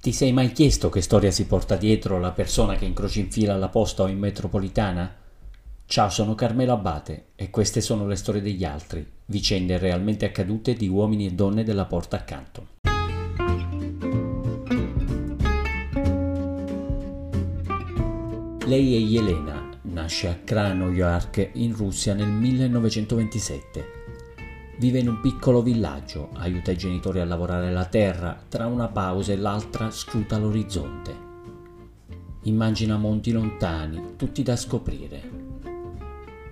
Ti sei mai chiesto che storia si porta dietro la persona che incroci in fila alla posta o in metropolitana? Ciao, sono Carmelo Abate e queste sono le storie degli altri, vicende realmente accadute di uomini e donne della porta accanto. Lei è Yelena, nasce a Krasnoyarsk in Russia nel 1927 Vive in un piccolo villaggio, aiuta i genitori a lavorare la terra, tra una pausa e l'altra scruta l'orizzonte. Immagina monti lontani, tutti da scoprire.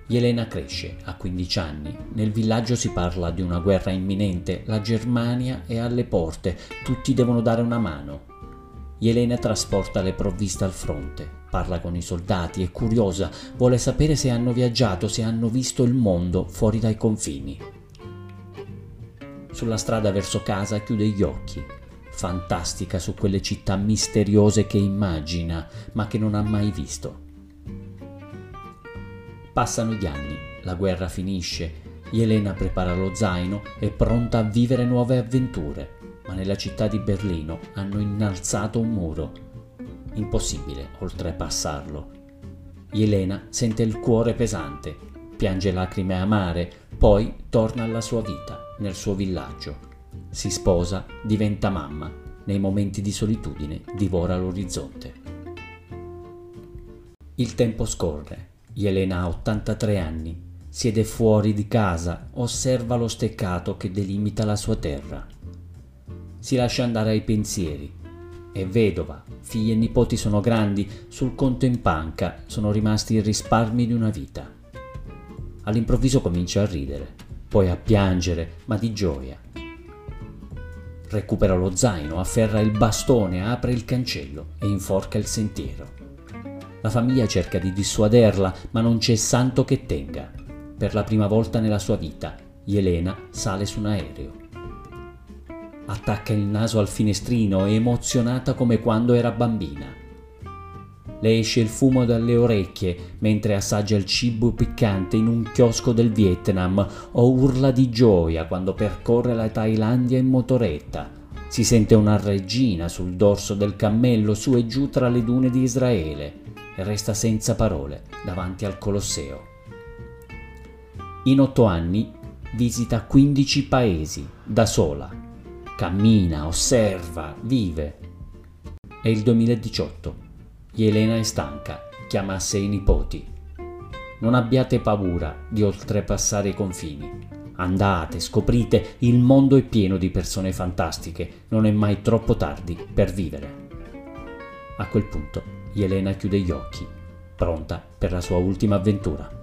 Elena cresce, ha 15 anni, nel villaggio si parla di una guerra imminente, la Germania è alle porte, tutti devono dare una mano. Elena trasporta le provviste al fronte, parla con i soldati, è curiosa, vuole sapere se hanno viaggiato, se hanno visto il mondo fuori dai confini sulla strada verso casa chiude gli occhi, fantastica su quelle città misteriose che immagina ma che non ha mai visto. Passano gli anni, la guerra finisce, Elena prepara lo zaino, è pronta a vivere nuove avventure, ma nella città di Berlino hanno innalzato un muro. Impossibile oltrepassarlo. Elena sente il cuore pesante, piange lacrime amare, poi torna alla sua vita nel suo villaggio. Si sposa, diventa mamma, nei momenti di solitudine divora l'orizzonte. Il tempo scorre, Elena ha 83 anni, siede fuori di casa, osserva lo steccato che delimita la sua terra. Si lascia andare ai pensieri. È vedova, figli e nipoti sono grandi, sul conto in panca sono rimasti i risparmi di una vita. All'improvviso comincia a ridere poi a piangere, ma di gioia. Recupera lo zaino, afferra il bastone, apre il cancello e inforca il sentiero. La famiglia cerca di dissuaderla, ma non c'è santo che tenga. Per la prima volta nella sua vita, Elena sale su un aereo. Attacca il naso al finestrino, emozionata come quando era bambina. Le esce il fumo dalle orecchie mentre assaggia il cibo piccante in un chiosco del Vietnam o urla di gioia quando percorre la Thailandia in motoretta. Si sente una regina sul dorso del cammello su e giù tra le dune di Israele e resta senza parole davanti al Colosseo. In otto anni visita 15 paesi da sola. Cammina, osserva, vive. È il 2018 Elena è stanca, chiama a sé i nipoti. Non abbiate paura di oltrepassare i confini. Andate, scoprite, il mondo è pieno di persone fantastiche, non è mai troppo tardi per vivere. A quel punto Elena chiude gli occhi, pronta per la sua ultima avventura.